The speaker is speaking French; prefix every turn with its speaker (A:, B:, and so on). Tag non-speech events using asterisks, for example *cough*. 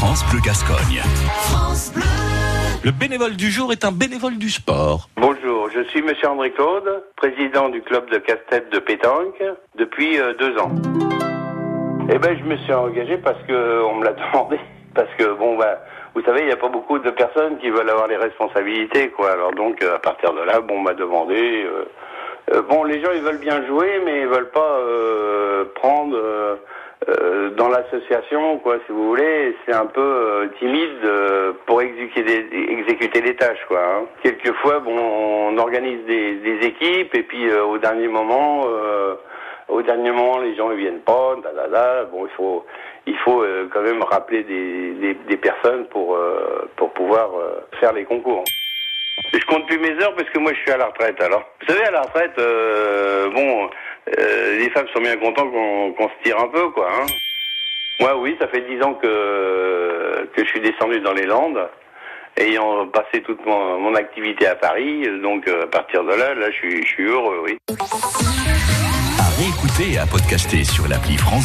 A: France Bleu Gascogne.
B: Le bénévole du jour est un bénévole du sport.
C: Bonjour, je suis Monsieur André Claude, président du club de casse-tête de pétanque depuis euh, deux ans. Eh ben, je me suis engagé parce que on me l'a *laughs* demandé. Parce que bon, bah, vous savez, il n'y a pas beaucoup de personnes qui veulent avoir les responsabilités, quoi. Alors donc, euh, à partir de là, bon, on m'a demandé. euh, euh, bon, les gens, ils veulent bien jouer, mais ils veulent pas euh, prendre euh, dans l'association, quoi, si vous voulez. C'est un peu euh, timide euh, pour exécuter des, tâches, quoi. hein. Quelquefois, bon, on organise des, équipes et puis au dernier moment. au dernier moment, les gens ils viennent pas, da, da, da. Bon, il faut, il faut quand même rappeler des, des, personnes pour pour pouvoir faire les concours. Je compte plus mes heures parce que moi je suis à la retraite. Alors, vous savez, à la retraite, bon, euh, les femmes sont bien contentes qu'on se tire un peu, quoi. Hein. Moi, oui, ça fait dix ans que que je suis descendu dans les Landes, ayant passé toute mon, activité à Paris. Donc, euh, à partir de là, là, je suis, je suis heureux, oui.
A: À réécouter et à podcaster sur l'appli France.